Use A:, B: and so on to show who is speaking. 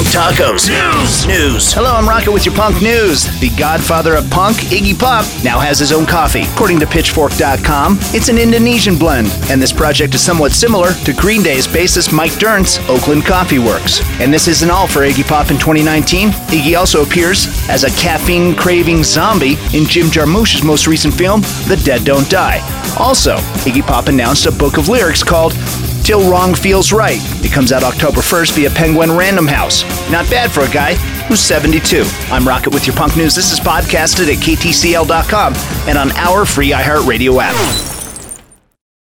A: Punk Tacos. News. News. Hello, I'm Rocket with your punk news. The godfather of punk, Iggy Pop, now has his own coffee. According to Pitchfork.com, it's an Indonesian blend, and this project is somewhat similar to Green Day's bassist Mike Dirnt's Oakland Coffee Works. And this isn't all for Iggy Pop in 2019. Iggy also appears as a caffeine craving zombie in Jim Jarmusch's most recent film, The Dead Don't Die. Also, Iggy Pop announced a book of lyrics called Till Wrong Feels Right. It comes out October 1st via Penguin Random House. Not bad for a guy who's 72. I'm Rocket with your punk news. This is podcasted at ktcl.com and on our free iHeartRadio app.